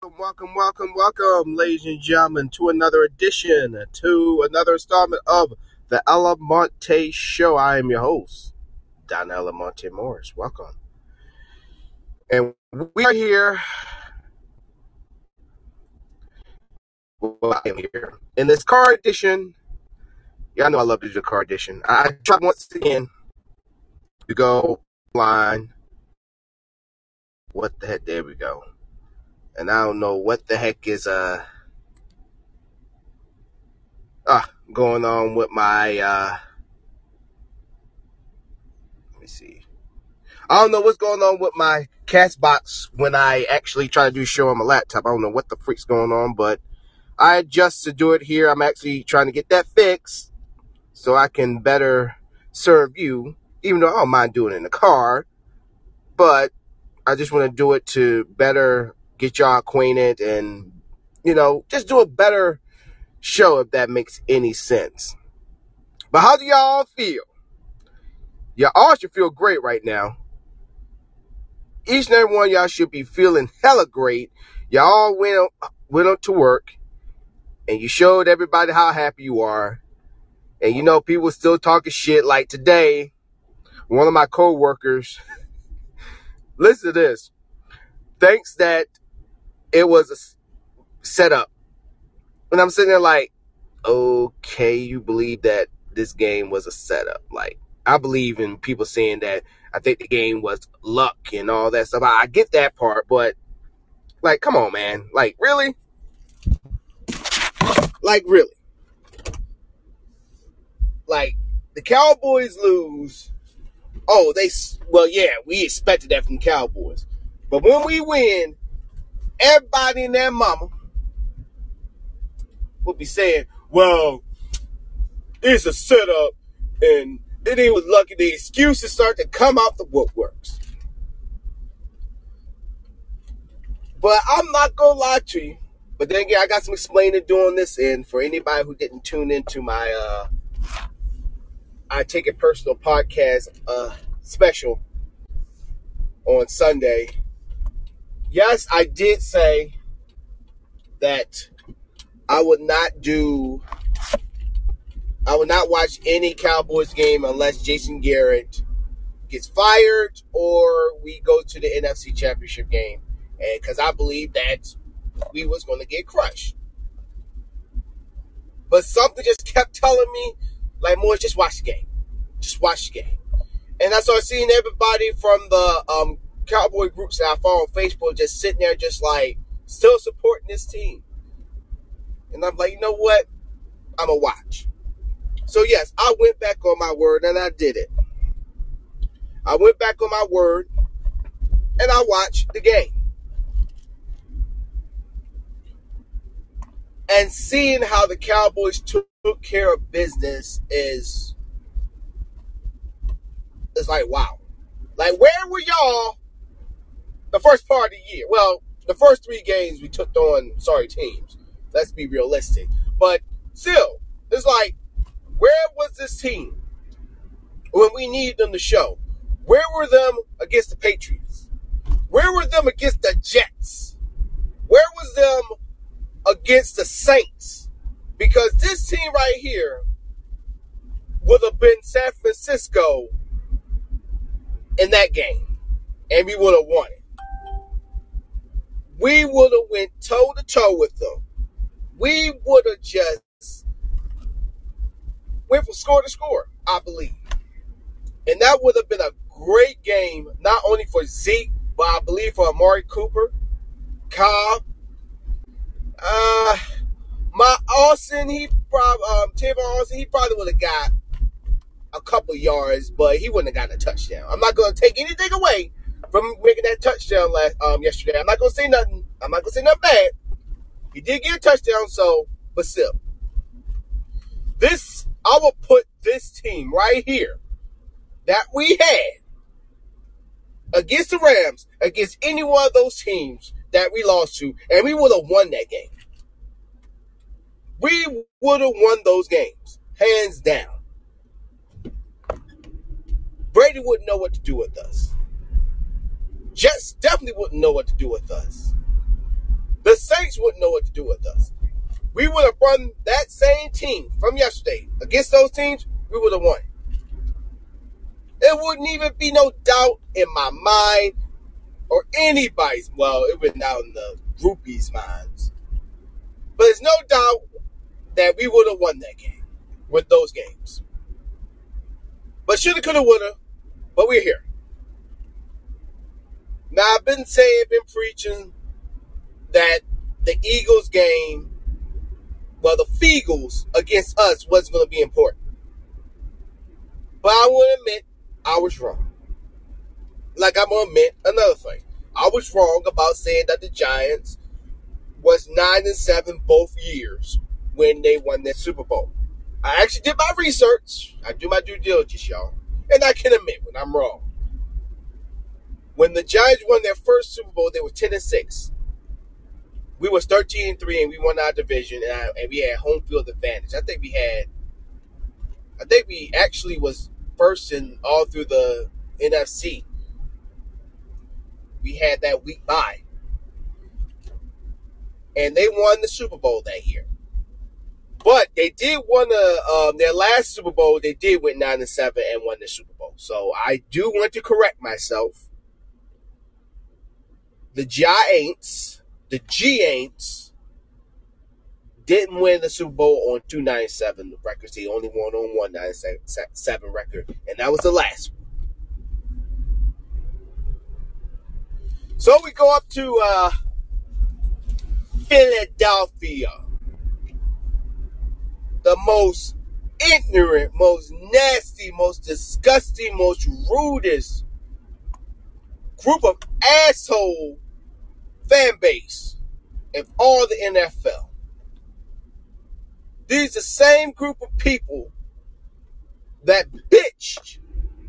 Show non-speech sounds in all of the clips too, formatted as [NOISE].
Welcome, welcome, welcome, welcome, ladies and gentlemen, to another edition, to another installment of the Elamonte Show. I am your host, Don Elamonte Morris. Welcome. And we are here. Well, I am here in this car edition. I know I love to do the car edition. I try once again to go line. What the heck? There we go and I don't know what the heck is uh ah going on with my uh let me see. I don't know what's going on with my Castbox when I actually try to do show on my laptop. I don't know what the freak's going on, but I adjust to do it here. I'm actually trying to get that fixed so I can better serve you, even though I don't mind doing it in the car. But I just want to do it to better get y'all acquainted and, you know, just do a better show if that makes any sense. But how do y'all feel? Y'all all should feel great right now. Each and every one y'all should be feeling hella great. Y'all went, went to work and you showed everybody how happy you are. And you know, people still talking shit like today. One of my co-workers, [LAUGHS] listen to this, thinks that it was a setup. And I'm sitting there like, okay, you believe that this game was a setup. Like, I believe in people saying that I think the game was luck and all that stuff. I, I get that part, but like, come on, man. Like, really? Like, really? Like, the Cowboys lose. Oh, they, well, yeah, we expected that from Cowboys. But when we win, everybody and their mama would be saying, well, it's a setup and then he was lucky the excuses start to come out the woodworks. But I'm not gonna lie to you. But then again, I got some explaining doing this, and for anybody who didn't tune into my uh I Take It Personal podcast uh special on Sunday yes, I did say that I would not do, I would not watch any Cowboys game unless Jason Garrett gets fired or we go to the NFC Championship game, and because I believe that we was going to get crushed. But something just kept telling me, like, more just watch the game, just watch the game. And I started seeing everybody from the um, cowboy groups that I follow on Facebook just sitting there, just like still supporting this team. And I'm like, you know what? I'm a watch. So yes, I went back on my word and I did it. I went back on my word and I watched the game. And seeing how the Cowboys took care of business is is like wow. Like where were y'all the first part of the year. Well, the first three games we took on sorry teams. Let's be realistic. But still, it's like, where was this team when we needed them to show? Where were them against the Patriots? Where were them against the Jets? Where was them against the Saints? Because this team right here would have been San Francisco in that game, and we would have won it we would have went toe to toe with them. We would have just went from score to score, I believe. And that would have been a great game, not only for Zeke, but I believe for Amari Cooper, Cobb, uh, my Austin, he probably, um, Tavon Austin, he probably would have got a couple yards, but he wouldn't have gotten a touchdown. I'm not going to take anything away from making that touchdown last um yesterday. I'm not gonna say nothing. I'm not gonna say nothing bad. He did get a touchdown, so but still. This I will put this team right here that we had against the Rams, against any one of those teams that we lost to, and we would have won that game. We would have won those games, hands down. Brady wouldn't know what to do with us. Jets definitely wouldn't know what to do with us. The Saints wouldn't know what to do with us. We would have run that same team from yesterday against those teams, we would have won. There wouldn't even be no doubt in my mind or anybody's, well, it would now in the groupies' minds. But there's no doubt that we would have won that game with those games. But shoulda, coulda, woulda. But we're here. Now I've been saying, been preaching that the Eagles game, well, the Feagles against us wasn't going to be important. But I will admit I was wrong. Like I'm gonna admit another thing. I was wrong about saying that the Giants was nine and seven both years when they won their Super Bowl. I actually did my research. I do my due diligence, y'all. And I can admit when I'm wrong. When the Giants won their first Super Bowl, they were 10 and 6. We was 13 and 3 and we won our division and, I, and we had home field advantage. I think we had I think we actually was first in all through the NFC. We had that week bye. And they won the Super Bowl that year. But they did won the um, their last Super Bowl. They did win nine and seven and won the Super Bowl. So I do want to correct myself. The Giants, the Giants, didn't win the Super Bowl on two nine seven records. They only won on one nine seven record, and that was the last. one. So we go up to uh, Philadelphia the most ignorant, most nasty, most disgusting, most rudest group of asshole fan base of all the NFL. These are the same group of people that bitched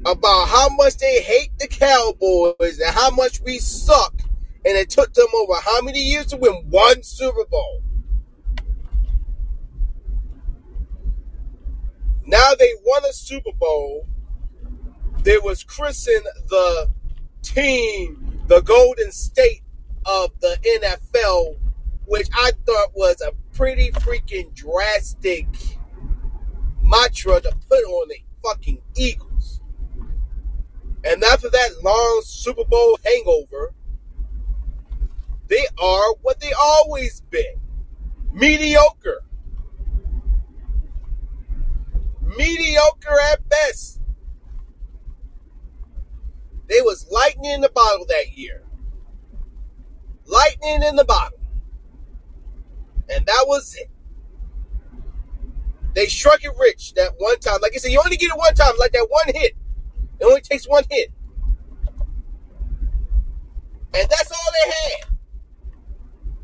about how much they hate the Cowboys and how much we suck. And it took them over how many years to win one Super Bowl? Now they won a Super Bowl. They was christened the team, the Golden State of the NFL, which I thought was a pretty freaking drastic mantra to put on the fucking Eagles. And after that long Super Bowl hangover, they are what they always been mediocre mediocre at best. They was lightning in the bottle that year. Lightning in the bottle. And that was it. They struck it rich that one time. Like I said, you only get it one time, like that one hit. It only takes one hit. And that's all they had.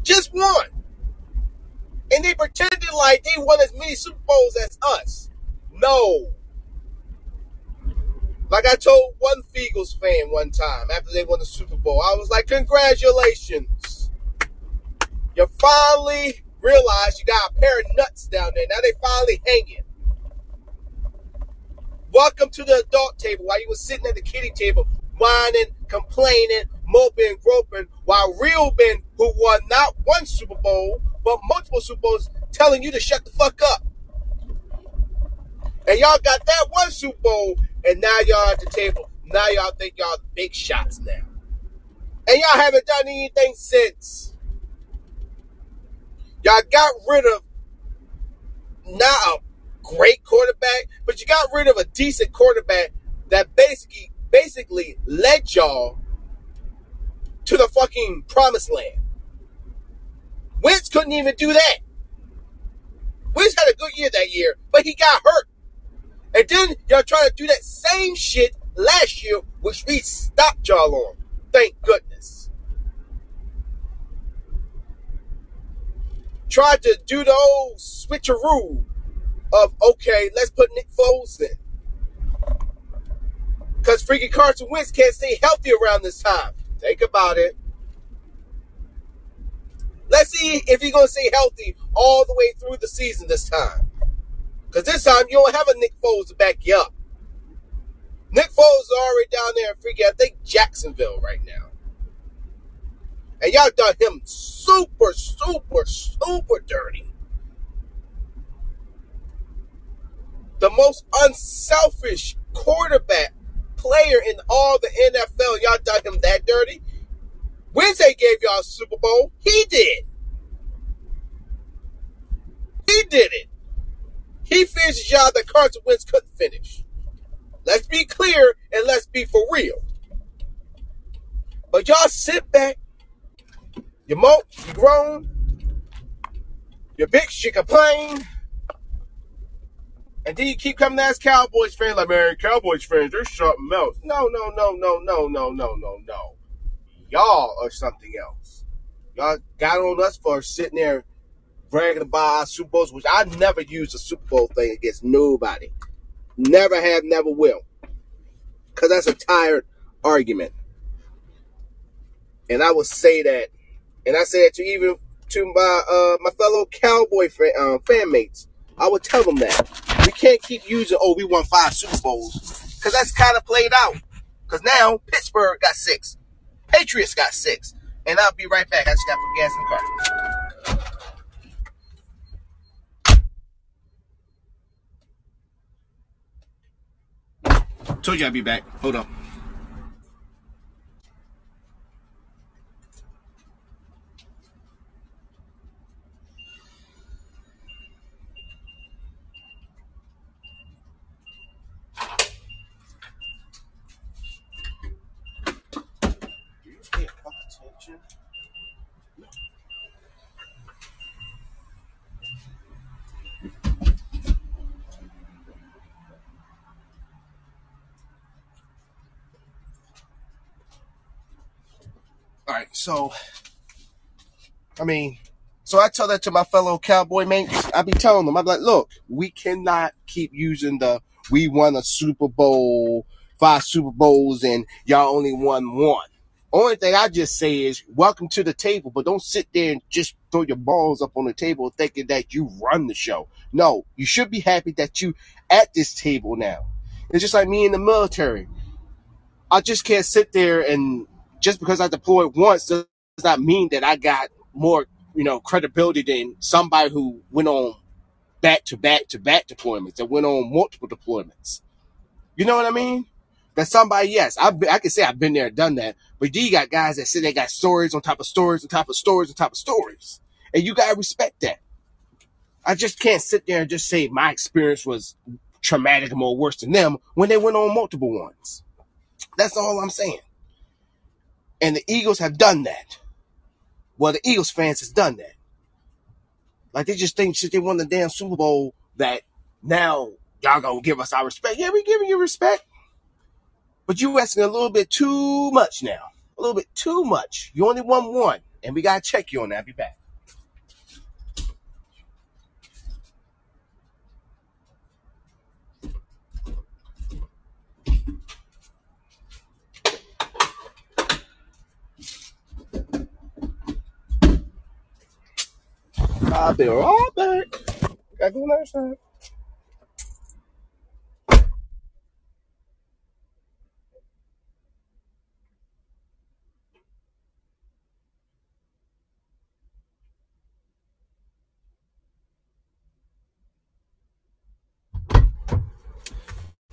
Just one. And they pretended like they won as many Super Bowls as us. No. Like I told one Feagles fan one time after they won the Super Bowl, I was like, congratulations. You finally realized you got a pair of nuts down there. Now they finally hanging. Welcome to the adult table while you were sitting at the kiddie table, whining, complaining, moping, groping, while real men who won not one Super Bowl, but multiple Super Bowls telling you to shut the fuck up. And y'all got that one Super Bowl, and now y'all at the table. Now y'all think y'all big shots now. And y'all haven't done anything since. Y'all got rid of not a great quarterback, but you got rid of a decent quarterback that basically basically led y'all to the fucking promised land. Wentz couldn't even do that. Wentz had a good year that year, but he got hurt. And then y'all trying to do that same shit last year, which we stopped y'all on. Thank goodness. Tried to do the old switcheroo of, okay, let's put Nick Foles in. Because freaking Carson Wentz can't stay healthy around this time. Think about it. Let's see if he's going to stay healthy all the way through the season this time. Because this time you don't have a Nick Foles to back you up. Nick Foles is already down there in freaking, I think, Jacksonville right now. And y'all done him super, super, super dirty. The most unselfish quarterback player in all the NFL. Y'all done him that dirty. Wednesday gave y'all a Super Bowl. He did. He did it. He finished a job that Carson Wentz couldn't finish. Let's be clear and let's be for real. But y'all sit back, you mope, you groan, you bitch, you complain, and then you keep coming to us Cowboys fans like, man, Cowboys fans, they're something else. No, no, no, no, no, no, no, no, no. Y'all are something else. Y'all got on us for sitting there bragging about Super Bowls, which I never used a Super Bowl thing against nobody. Never have, never will. Because that's a tired argument. And I will say that, and I say that to even to my uh, my fellow Cowboy fan, uh, fan mates. I would tell them that we can't keep using "oh we won five Super Bowls" because that's kind of played out. Because now Pittsburgh got six, Patriots got six, and I'll be right back. I just got to gas in the car. Told you I'd be back. Hold. All right, so I mean, so I tell that to my fellow cowboy mates. I be telling them, I'm like, look, we cannot keep using the we won a Super Bowl, five Super Bowls, and y'all only won one. Only thing I just say is welcome to the table, but don't sit there and just throw your balls up on the table thinking that you run the show. No, you should be happy that you at this table now. It's just like me in the military. I just can't sit there and just because I deployed once does not mean that I got more, you know, credibility than somebody who went on back to back to back deployments that went on multiple deployments. You know what I mean? That somebody, yes, been, I can say I've been there done that, but you got guys that say they got stories on top of stories on top of stories on top of stories, and you gotta respect that. I just can't sit there and just say my experience was traumatic and more worse than them when they went on multiple ones. That's all I'm saying. And the Eagles have done that. Well, the Eagles fans has done that. Like they just think since they won the damn Super Bowl that now y'all gonna give us our respect. Yeah, we giving you respect. But you asking a little bit too much now. A little bit too much. You only won one. And we gotta check you on that. I'll be back. I'll be right back. Gotta time.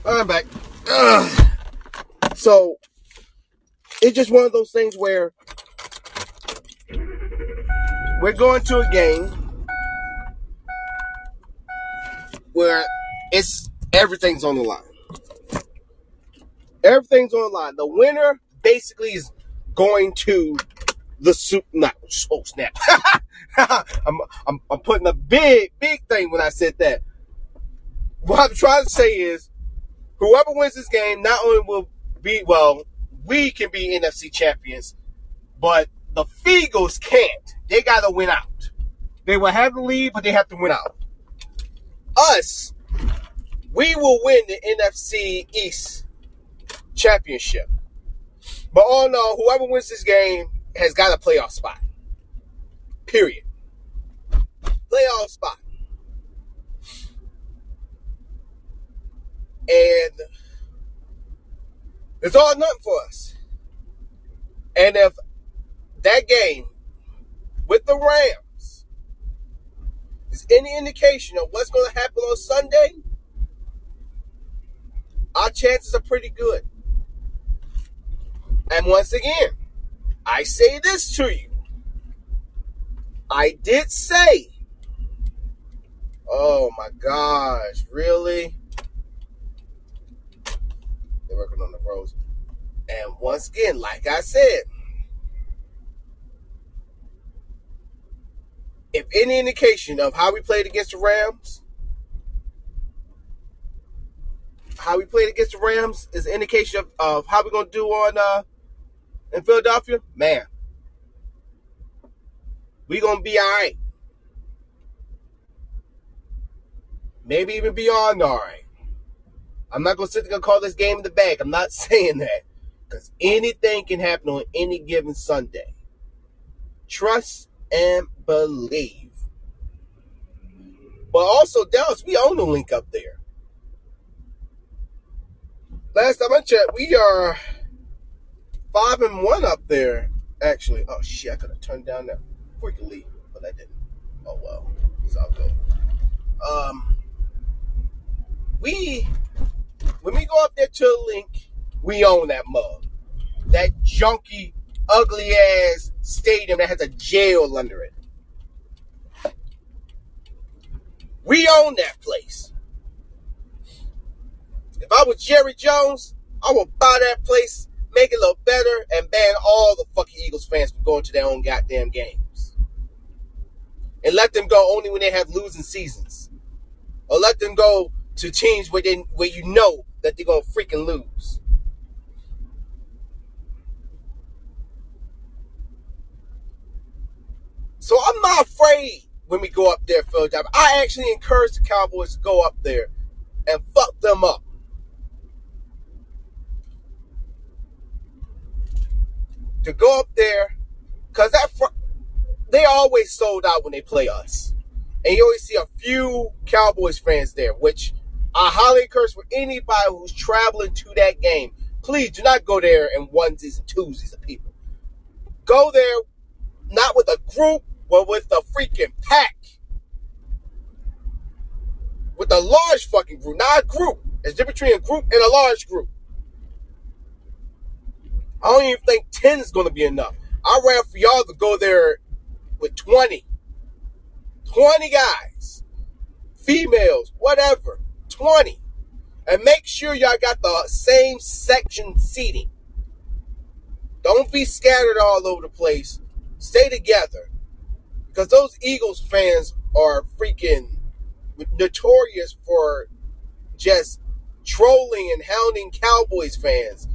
I'm back. Ugh. So it's just one of those things where we're going to a game where it's everything's on the line. Everything's on the line. The winner basically is going to the soup. Not oh snap. [LAUGHS] I'm, I'm I'm putting a big big thing when I said that. What I'm trying to say is, whoever wins this game not only will be well, we can be NFC champions, but the Eagles can't. They gotta win out. They will have the lead, but they have to win out. Us, we will win the NFC East championship. But all in all, whoever wins this game has got a playoff spot. Period. Playoff spot. And it's all nothing for us. And if that game with the Rams any indication of what's going to happen on Sunday, our chances are pretty good. And once again, I say this to you. I did say, oh my gosh, really? They're working on the roads. And once again, like I said, if any indication of how we played against the Rams, how we played against the Rams is an indication of, of how we're gonna do on uh in Philadelphia, man, we gonna be all right. Maybe even beyond all right. I'm not gonna sit there and call this game in the bag. I'm not [LAUGHS] saying that because anything can happen on any given Sunday. Trust and believe. But also, Dallas, we own the Linc up there. Last time I checked, we are five and one up there. Actually, oh shit, I could have turned down that lead, but I didn't. Oh well, it's all good. Um, we when we go up there to the Linc, we own that mug, that junky, ugly ass stadium that has a jail under it. We own that place. If I was Jerry Jones, I would buy that place make it look better, and ban all the fucking Eagles fans from going to their own goddamn games. And let them go only when they have losing seasons. Or let them go to teams where, they, where you know that they're going to freaking lose. So I'm not afraid when we go up there, Philadelphia. I actually encourage the Cowboys to go up there and fuck them up. to go up there because that fr- they always sold out when they play us, and you always see a few Cowboys fans there, which I highly encourage for anybody who's traveling to that game. Please do not go there in onesies and twosies of people. Go there not with a group, but with a freaking pack. With a large fucking group, not a group. It's difference between a group and a large group. I don't even think 10 is going to be enough. I'd rather for y'all to go there with 20. 20 guys, females, whatever, 20. And make sure y'all got the same section seating. Don't be scattered all over the place. Stay together. Because those Eagles fans are freaking notorious for just trolling and hounding Cowboys fans.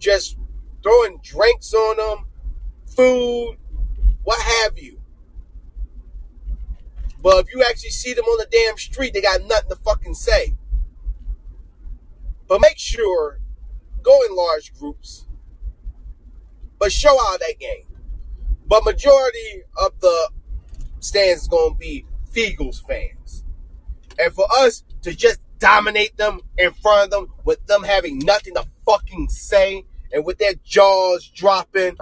Just throwing drinks on them, food, what have you. But if you actually see them on the damn street, they got nothing to fucking say. But make sure, go in large groups, but show out that game. But majority of the stands is going to be Eagles fans. And for us to just dominate them in front of them with them having nothing to fucking say and with their jaws dropping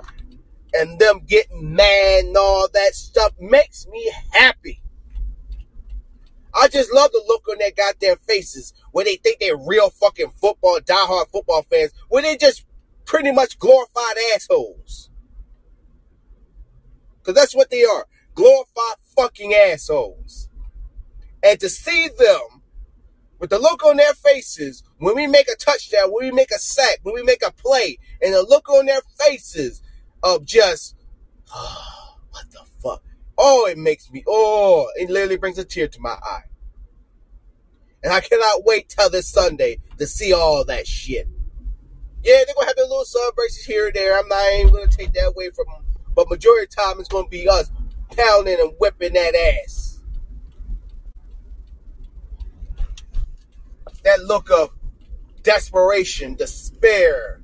and them getting mad and all that stuff makes me happy. I just love the look on their goddamn faces where they think they're real fucking football, diehard football fans, where they're just pretty much glorified assholes. Because that's what they are glorified fucking assholes. And to see them with the look on their faces when we make a touchdown, when we make a sack, when we make a play, and the look on their faces of just, oh, [SIGHS] what the fuck? Oh, it makes me, oh, it literally brings a tear to my eye. And I cannot wait till this Sunday to see all that shit. Yeah, they're gonna have their little celebrations here and there. I'm not even gonna take that away from them. But majority of time, it's gonna be us pounding and whipping that ass. that look of desperation, despair,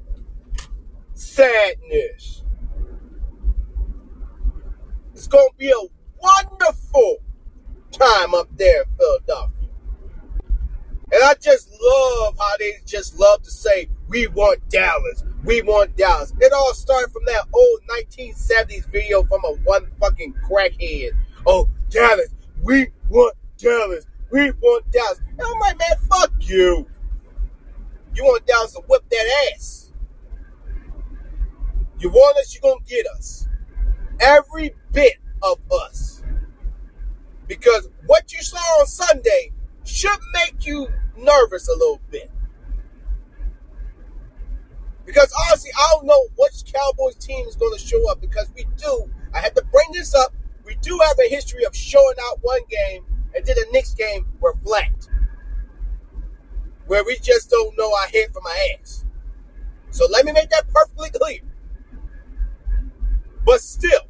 sadness. It's going to be a wonderful time up there in Philadelphia. And I just love how they just love to say, We want Dallas. We want Dallas. It all started from that old 1970s video from a one fucking crackhead. Oh, Dallas. We want Dallas. We want Dallas. And I'm like, man, fuck you. You want Dallas to whip that ass. You want us, you're going to get us. Every bit of us. Because what you saw on Sunday should make you nervous a little bit. Because honestly, I don't know which Cowboys team is going to show up because we do. I had to bring this up. We do have a history of showing out one game and then the next game we're flat. Where we just don't know our head from our ass. So let me make that perfectly clear. But still,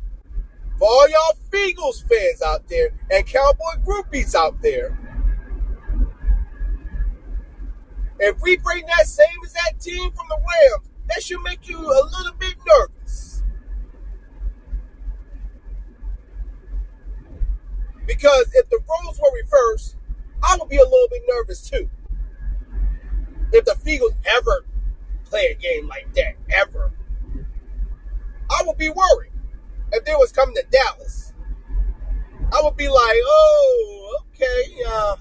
for all y'all Eagles fans out there and Cowboy groupies out there, if we bring that same exact team from the Rams, that should make you a little bit nervous. Because if the roles were reversed, I would be a little bit nervous too. If the Eagles ever play a game like that, ever, I would be worried if they was coming to Dallas. I would be like, oh, okay, uh,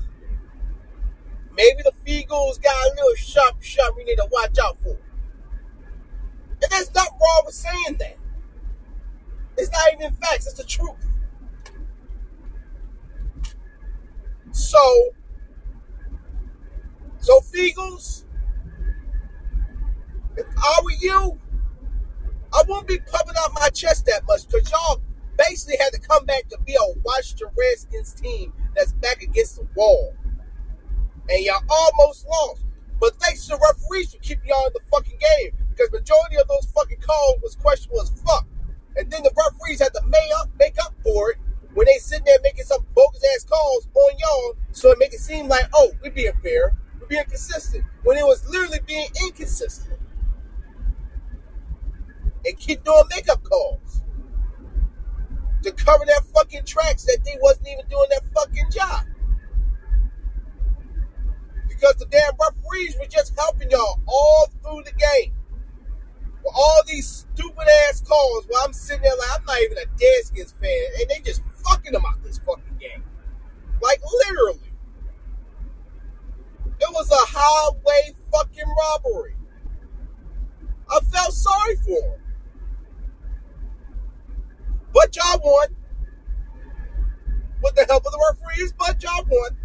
maybe the Eagles got a little sharp, sharp we need to watch out for. And there's not wrong with saying that. It's not even facts, it's the truth. So, so Eagles, if I were you, I won't be pumping out my chest that much because y'all basically had to come back to be a Washington Redskins team that's back against the wall. And y'all almost lost. But thanks to the referees for keeping y'all in the fucking game. Because majority of those fucking calls was questionable as fuck. And then the referees had to make up, make up for it when they sitting there making some bogus ass calls on y'all so it make it seem like, oh, we're being fair, we're being consistent. When it was literally being inconsistent. And keep doing makeup calls to cover their fucking tracks that they wasn't even doing their fucking job. Because the damn referees were just helping y'all all through the game. With all these stupid ass calls while I'm sitting there like I'm not even a Deadskins fan, and they just fucking them out this fucking game. Like literally. It was a highway fucking robbery. I felt sorry for them. But y'all won. With the help of the referees, but y'all won.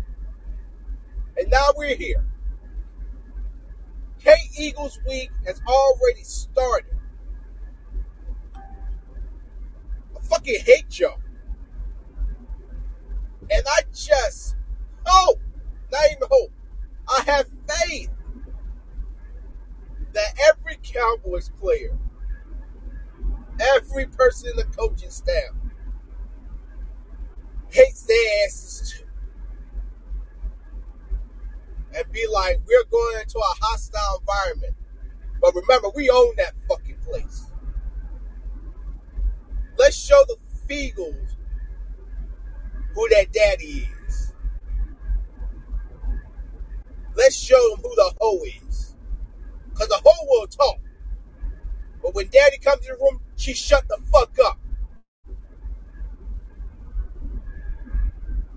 And now we're here. K Eagles week has already started. I fucking hate y'all. And I just hope, not even hope, I have faith that every Cowboys player Every person in the coaching staff hates their asses too. And be like, we're going into a hostile environment. But remember, we own that fucking place. Let's show the Feagles who that daddy is. Let's show them who the hoe is. Because the hoe will talk. But when daddy comes in the room, she shut the fuck up.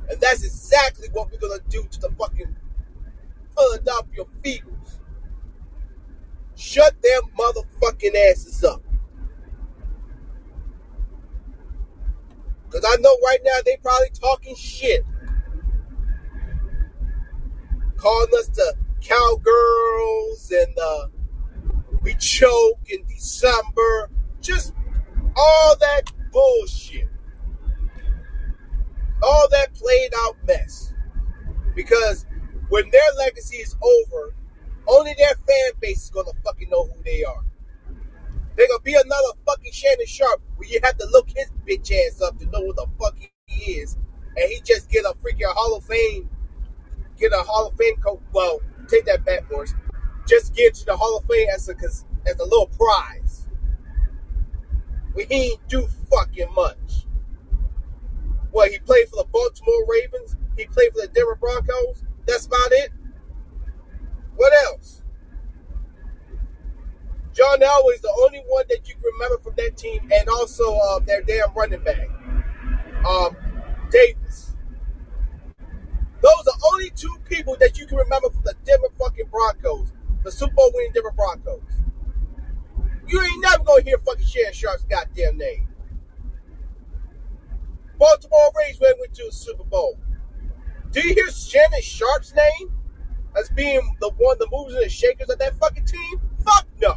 And that's exactly what we're gonna do to the fucking Philadelphia Eagles. Shut their motherfucking asses up. Cause I know right now they probably talking shit. Calling us the cowgirls and uh, we choke in December. Just all that bullshit. All that played out mess. Because when their legacy is over, only their fan base is gonna fucking know who they are. They're gonna be another fucking Shannon Sharpe where you have to look his bitch ass up to know who the fuck he is. And he just get a freaking Hall of Fame, get a Hall of Fame coat. Well, take that back, Morris just get to the Hall of Fame as a as a little prize. We he ain't do fucking much. Well, he played for the Baltimore Ravens. He played for the Denver Broncos. That's about it. What else? John Elway is the only one that you can remember from that team, and also uh, their damn running back, um, Davis. Those are only two people that you can remember from the Denver fucking Broncos, the Super Bowl winning Denver Broncos. You ain't never gonna hear fucking Shannon Sharpe's goddamn name. Baltimore Ravens went to a Super Bowl. Do you hear Shannon Sharpe's name as being the one, the movers and the shakers of that fucking team? Fuck no.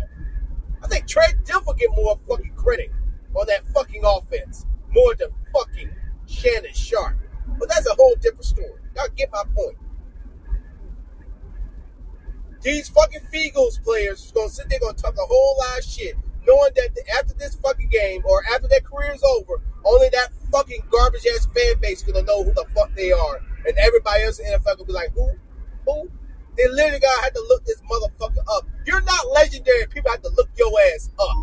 I think Trent Dilfer get more fucking credit on that fucking offense more than fucking Shannon Sharpe. But that's a whole different story. Y'all get my point. These fucking Eagles players is gonna sit there gonna talk a whole lot of shit, knowing that after this fucking game or after their career is over, only that fucking garbage ass fan base gonna know who the fuck they are, and everybody else in the NFL gonna be like, who, who? They literally gotta have to look this motherfucker up. You're not legendary. People have to look your ass up.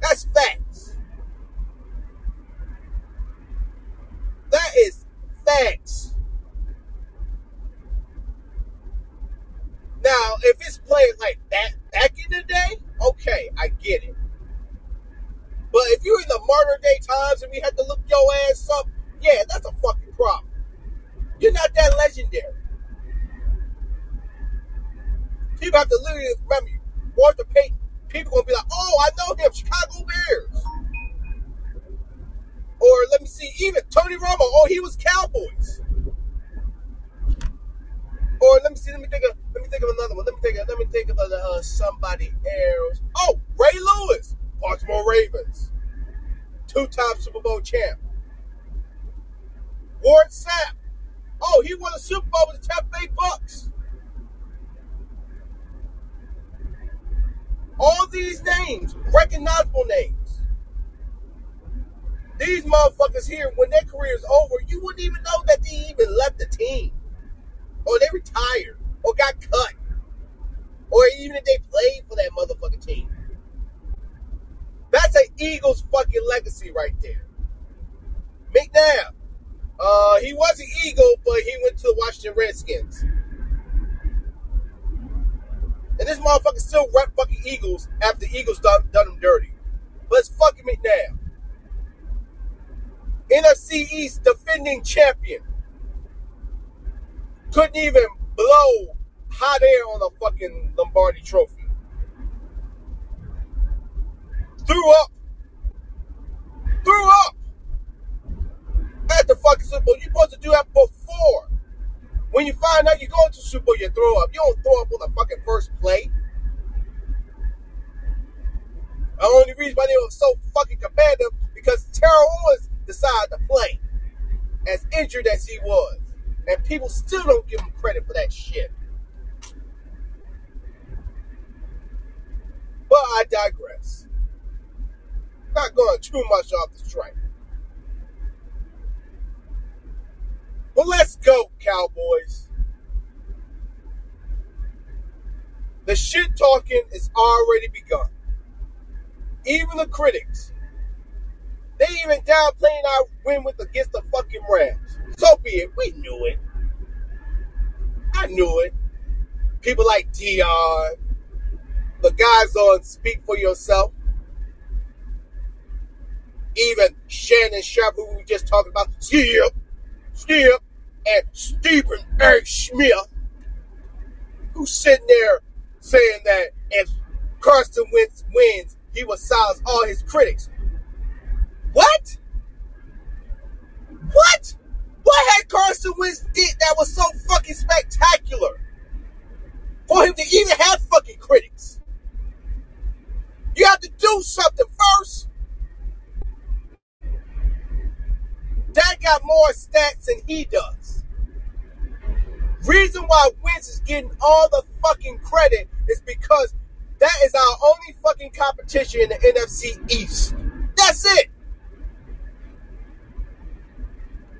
That's facts. That is facts. Now, if it's played like that back in the day, okay, I get it. But if you're in the modern day times and we had to look your ass up, yeah, that's a fucking problem. You're not that legendary. People have to literally remember you. Walter Payton. People gonna be like, oh, I know him, Chicago Bears. Or let me see, even Tony Romo. Oh, he was Cowboys. Or let me see, let me think of let me think of another one. Let me think of let me think of uh, somebody else. Oh, Ray Lewis, Baltimore Ravens, two-time Super Bowl champ. Warren Sapp. Oh, he won a Super Bowl with the Tampa Bay Bucks. All these names, recognizable names. These motherfuckers here, when their career is over, you wouldn't even know that they even left the team. Or they retired. Or got cut. Or even if they played for that motherfucking team. That's an Eagles fucking legacy right there. McNabb. Uh, he was an Eagle, but he went to the Washington Redskins. And this motherfucker still rep fucking Eagles after the Eagles done, done him dirty. But it's fucking McNabb. NFC East defending champion. Couldn't even blow hot air on the fucking Lombardi trophy. Threw up. Threw up. The fucking Super Bowl. You're supposed to do that before. When you find out you're going to Super Bowl, you throw up. You don't throw up on the fucking first play. The only reason why they were so fucking competitive because Terrell Owens decided to play as injured as he was. And people still don't give him credit for that shit. But I digress. Not going too much off the track. Let's go, Cowboys. The shit talking is already begun. Even the critics, they even downplaying our win with against the fucking Rams. So be it. We knew it. I knew it. People like Dion, the guys on Speak for Yourself, even Shannon Sharpe, who we just talked about, Skip, Skip, and Stephen A. Smith, who's sitting there saying that if Carson Wentz wins, he will silence all his critics. What? What? What had Carson Wentz did that was so fucking spectacular for him to even have fucking critics? You have to do something first. That got more stats than he does. Reason why Wentz is getting all the fucking credit is because that is our only fucking competition in the NFC East. That's it.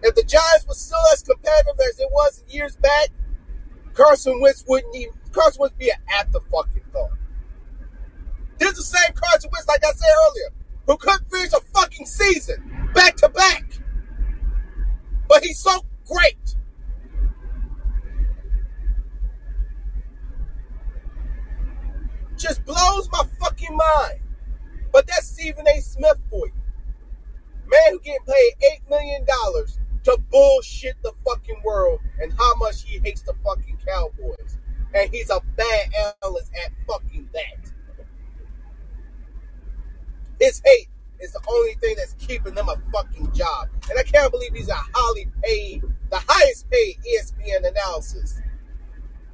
If the Giants were still as competitive as it was years back, Carson Wentz wouldn't even Carson Wentz be an after fucking thought. This is the same Carson Wentz, like I said earlier, who couldn't finish a fucking season back to back. But he's so great. just blows my fucking mind. But that's Stephen A. Smith for you. Man who getting paid $8 million to bullshit the fucking world and how much he hates the fucking Cowboys. And he's a bad analyst at fucking that. His hate is the only thing that's keeping them a fucking job. And I can't believe he's a highly paid, the highest paid ESPN analysis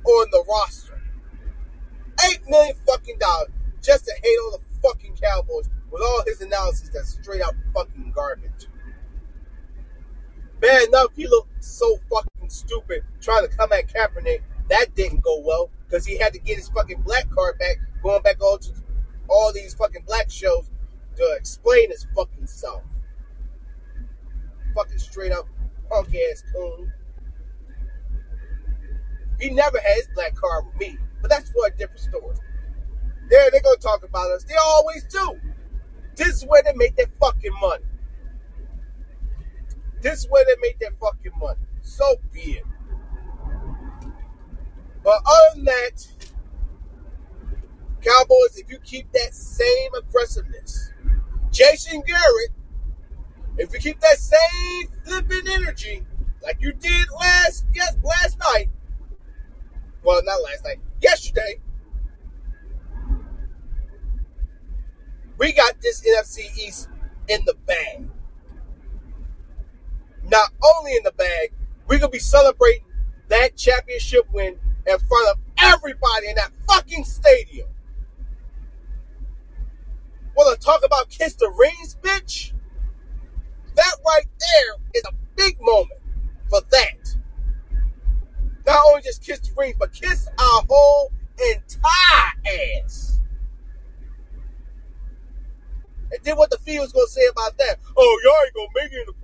on the roster. Eight million fucking dollars just to hate on the fucking Cowboys with all his analysis that's straight out fucking garbage. Bad enough he looked so fucking stupid trying to come at Kaepernick. That didn't go well because he had to get his fucking black card back, going back all to all these fucking black shows to explain his fucking self. Fucking straight up punk ass coon. He never had his black card with me, but that's for a different story. There, they're gonna talk about us. They always do. This is where they make their fucking money. This is where they make their fucking money. So be it. But other than that, Cowboys, if you keep that same aggressiveness, Jason Garrett, if you keep that same flipping energy like you did last yes last night, well not last night, yesterday, we got this NFC East in the bag. Not only in the bag, we're gonna be celebrating that championship win in front of everybody in that fucking stadium. Want to talk about kiss the rings, bitch? That right there is a big moment for that. Not only just kiss the rings, but kiss our whole entire ass. And then what the field's gonna say about that? Oh, y'all ain't gonna make it in the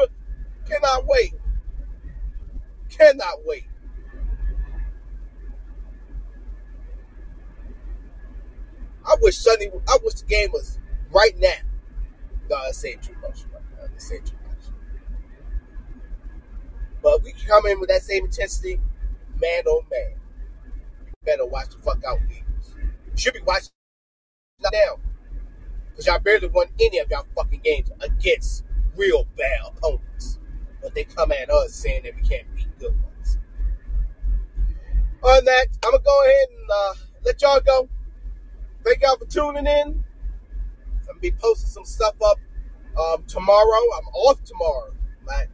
playoff. [LAUGHS] Cannot wait. Cannot wait. I wish Sunday. I wish the game was right now. No, I say too much. I say too much. But we can come in with that same intensity, man oh man. You better watch the fuck out, Eagles. Should be watching now. Because y'all barely won any of y'all fucking games against real bad opponents. But they come at us saying that we can't beat good ones. On that, I'm going to go ahead and uh, let y'all go. Thank y'all for tuning in. I'm going to be posting some stuff up um, tomorrow. I'm off tomorrow. My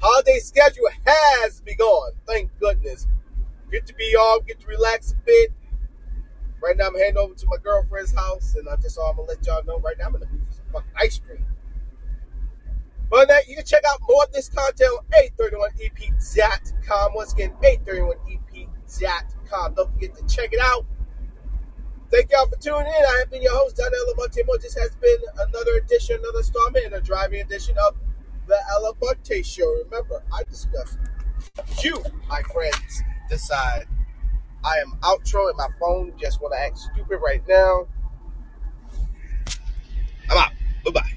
holiday schedule has begun. Thank goodness. Get to be off, get to relax a bit. Right now, I'm heading over to my girlfriend's house, and I just I'm gonna let y'all know right now I'm gonna for some fucking ice cream. But that you can check out more of this content on 831ep.com. Once again, 831ep.com. Don't forget to check it out. Thank y'all for tuning in. I have been your host, Donnell Lamonte. This has been another edition, another installment, and a driving edition of the Elabunte Show. Remember, I discuss you, my friends, decide. I am outro and my phone just want to act stupid right now. I'm out. Bye bye.